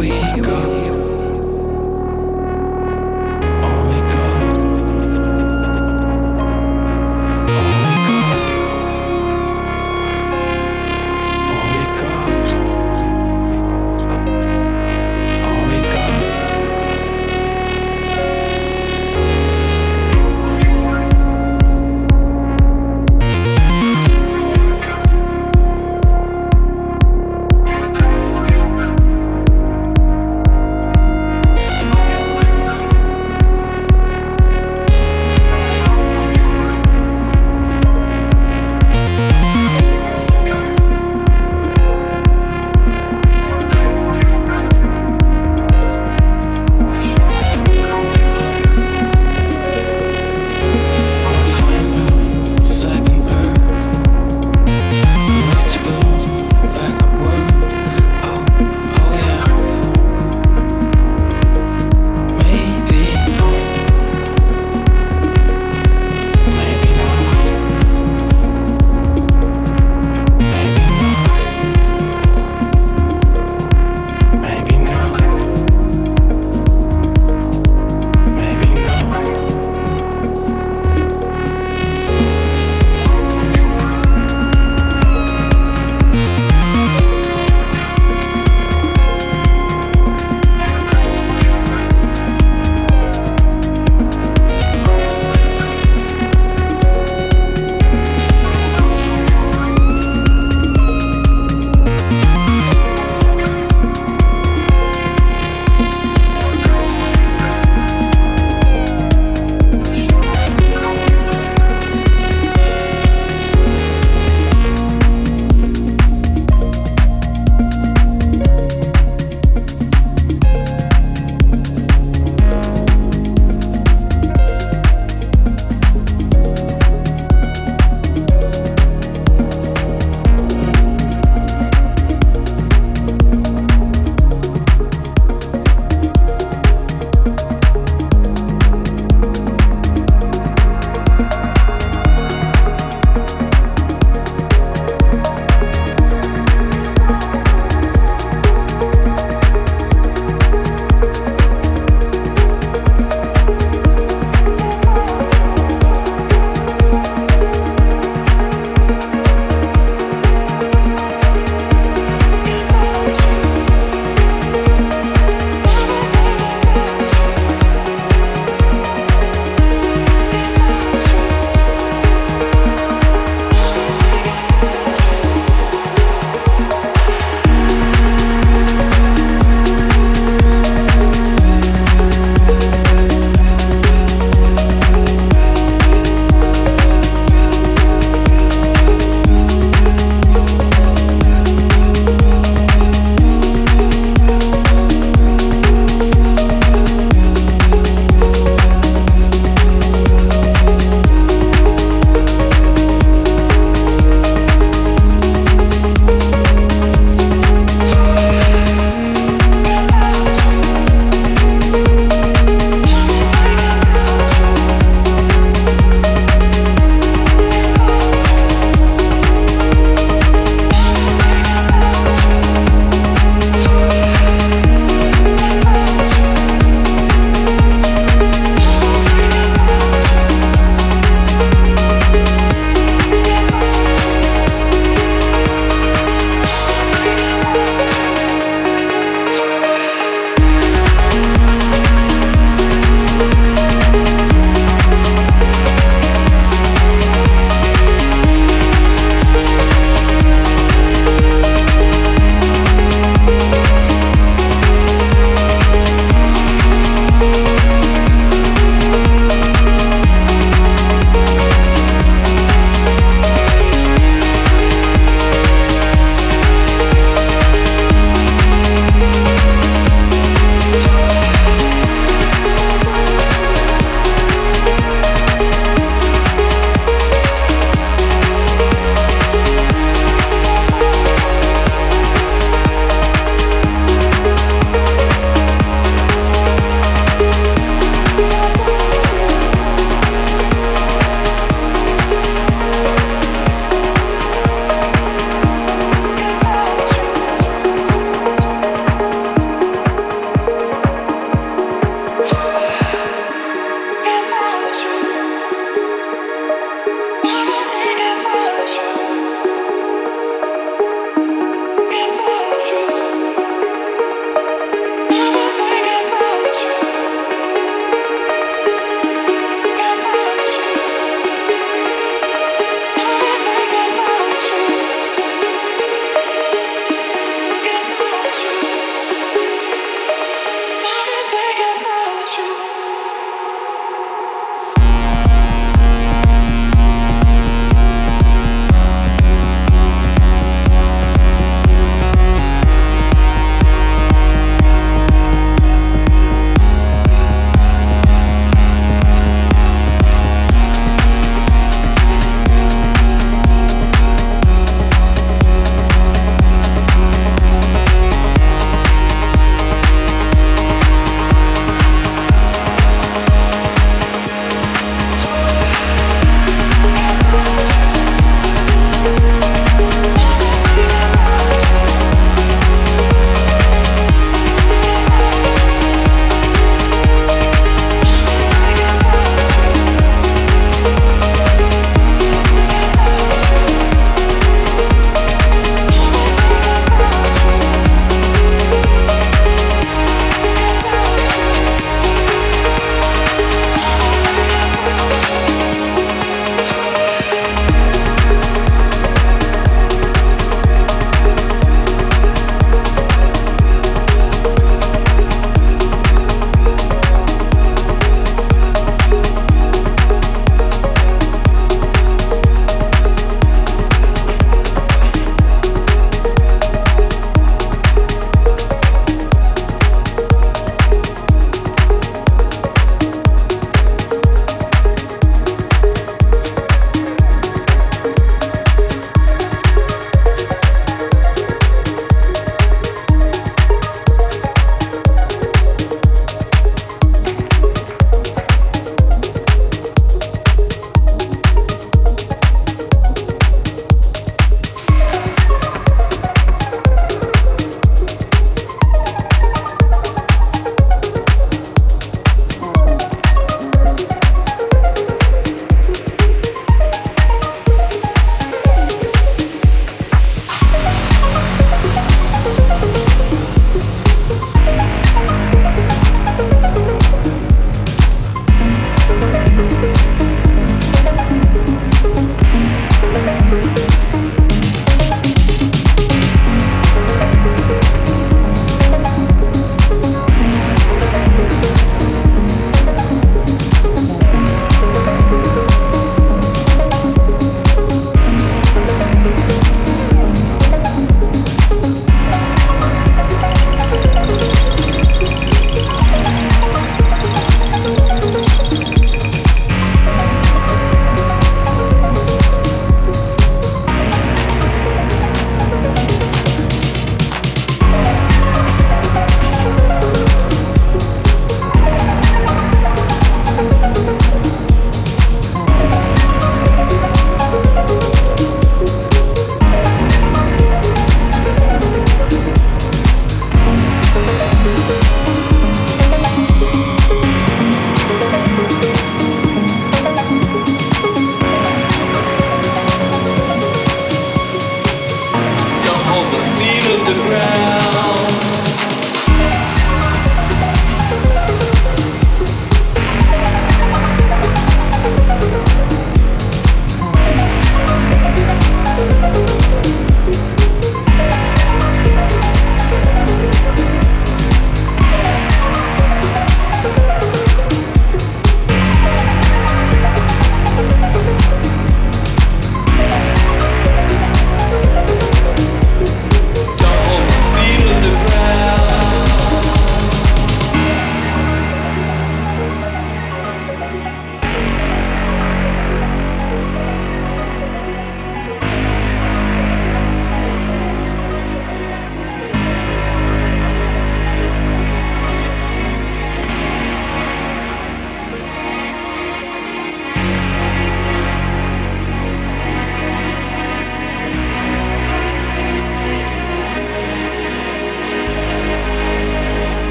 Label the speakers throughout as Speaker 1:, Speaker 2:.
Speaker 1: we go.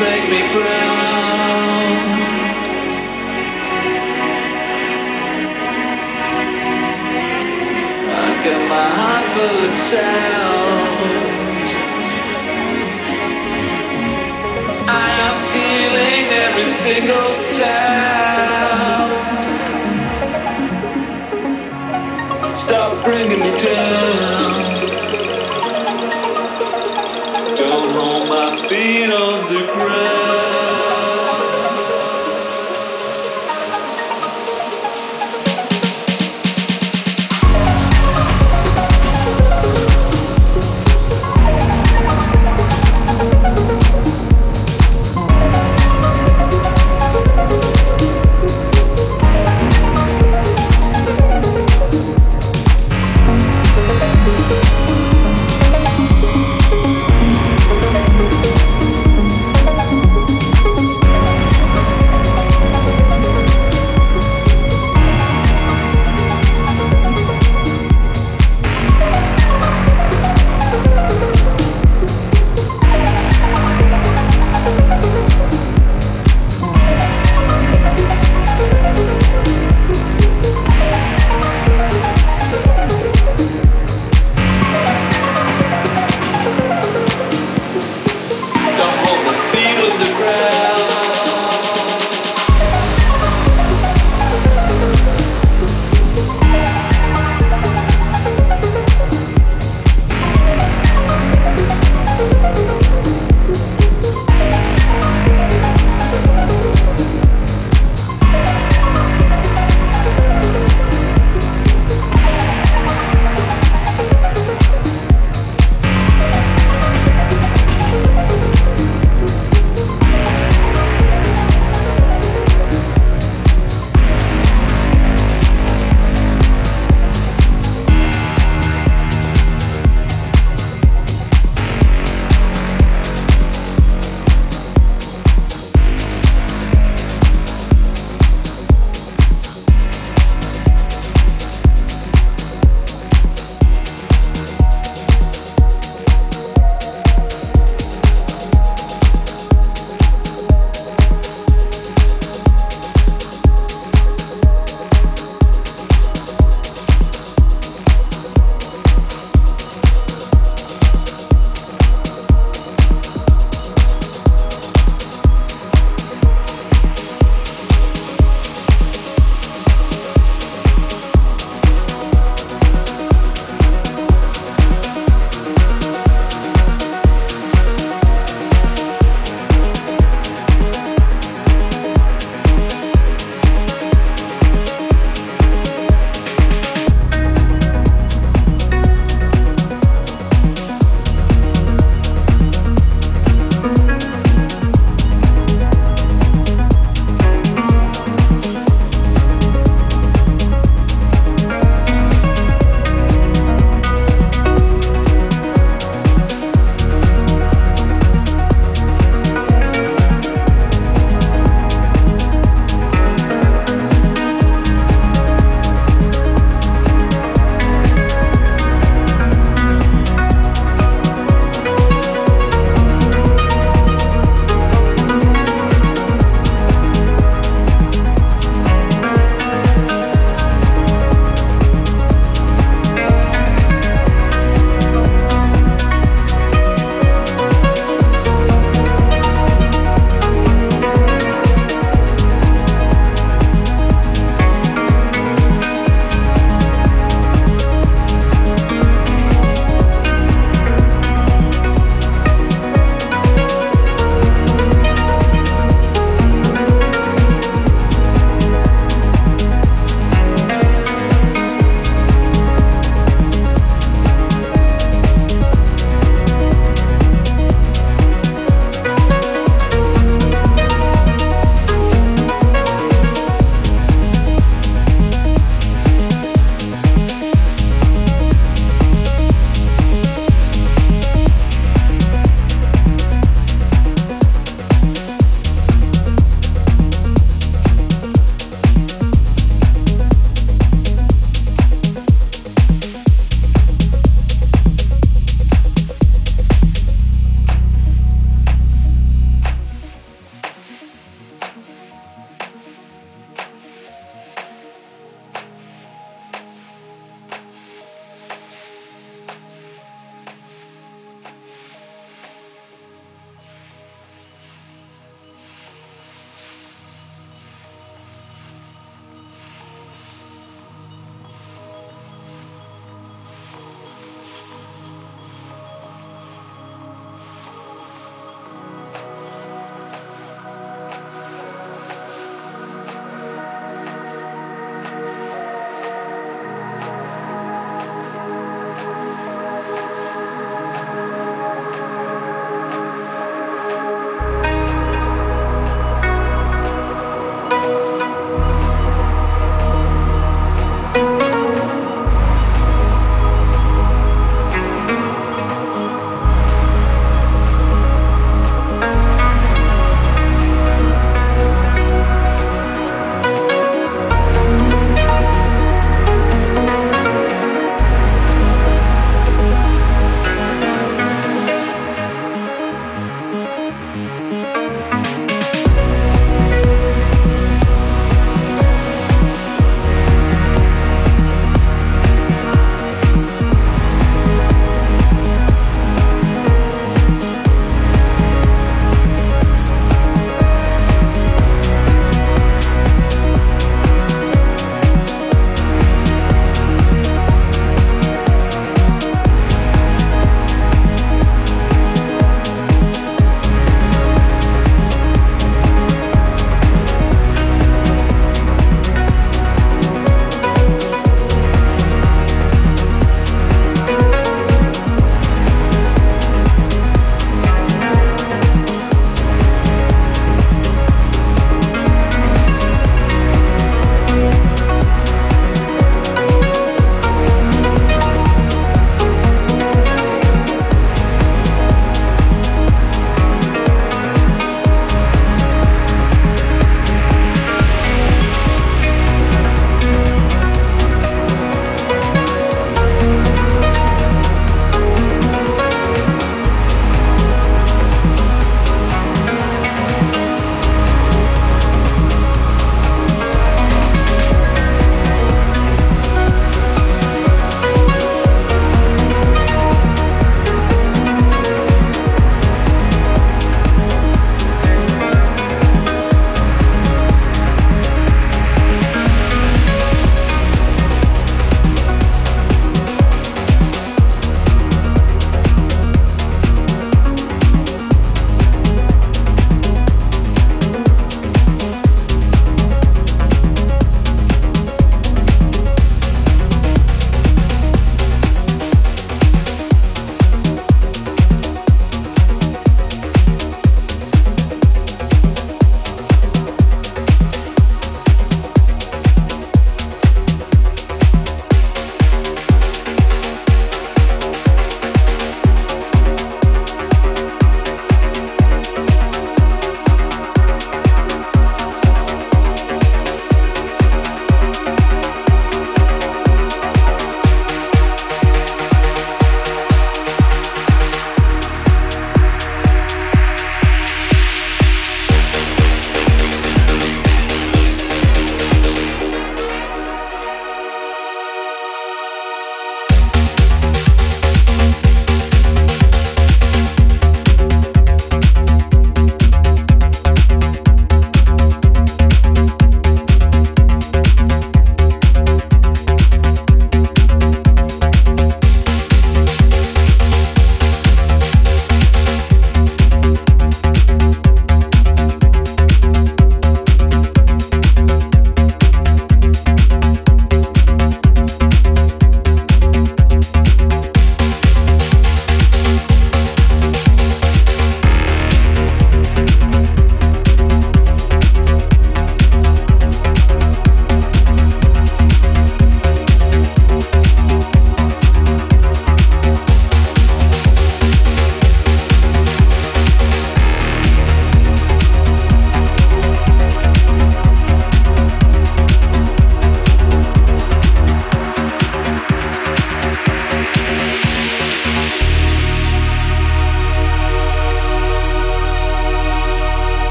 Speaker 1: make me proud. I got my heart full of sound. I am feeling every single sound. Stop bringing me down. Don't hold my feet on.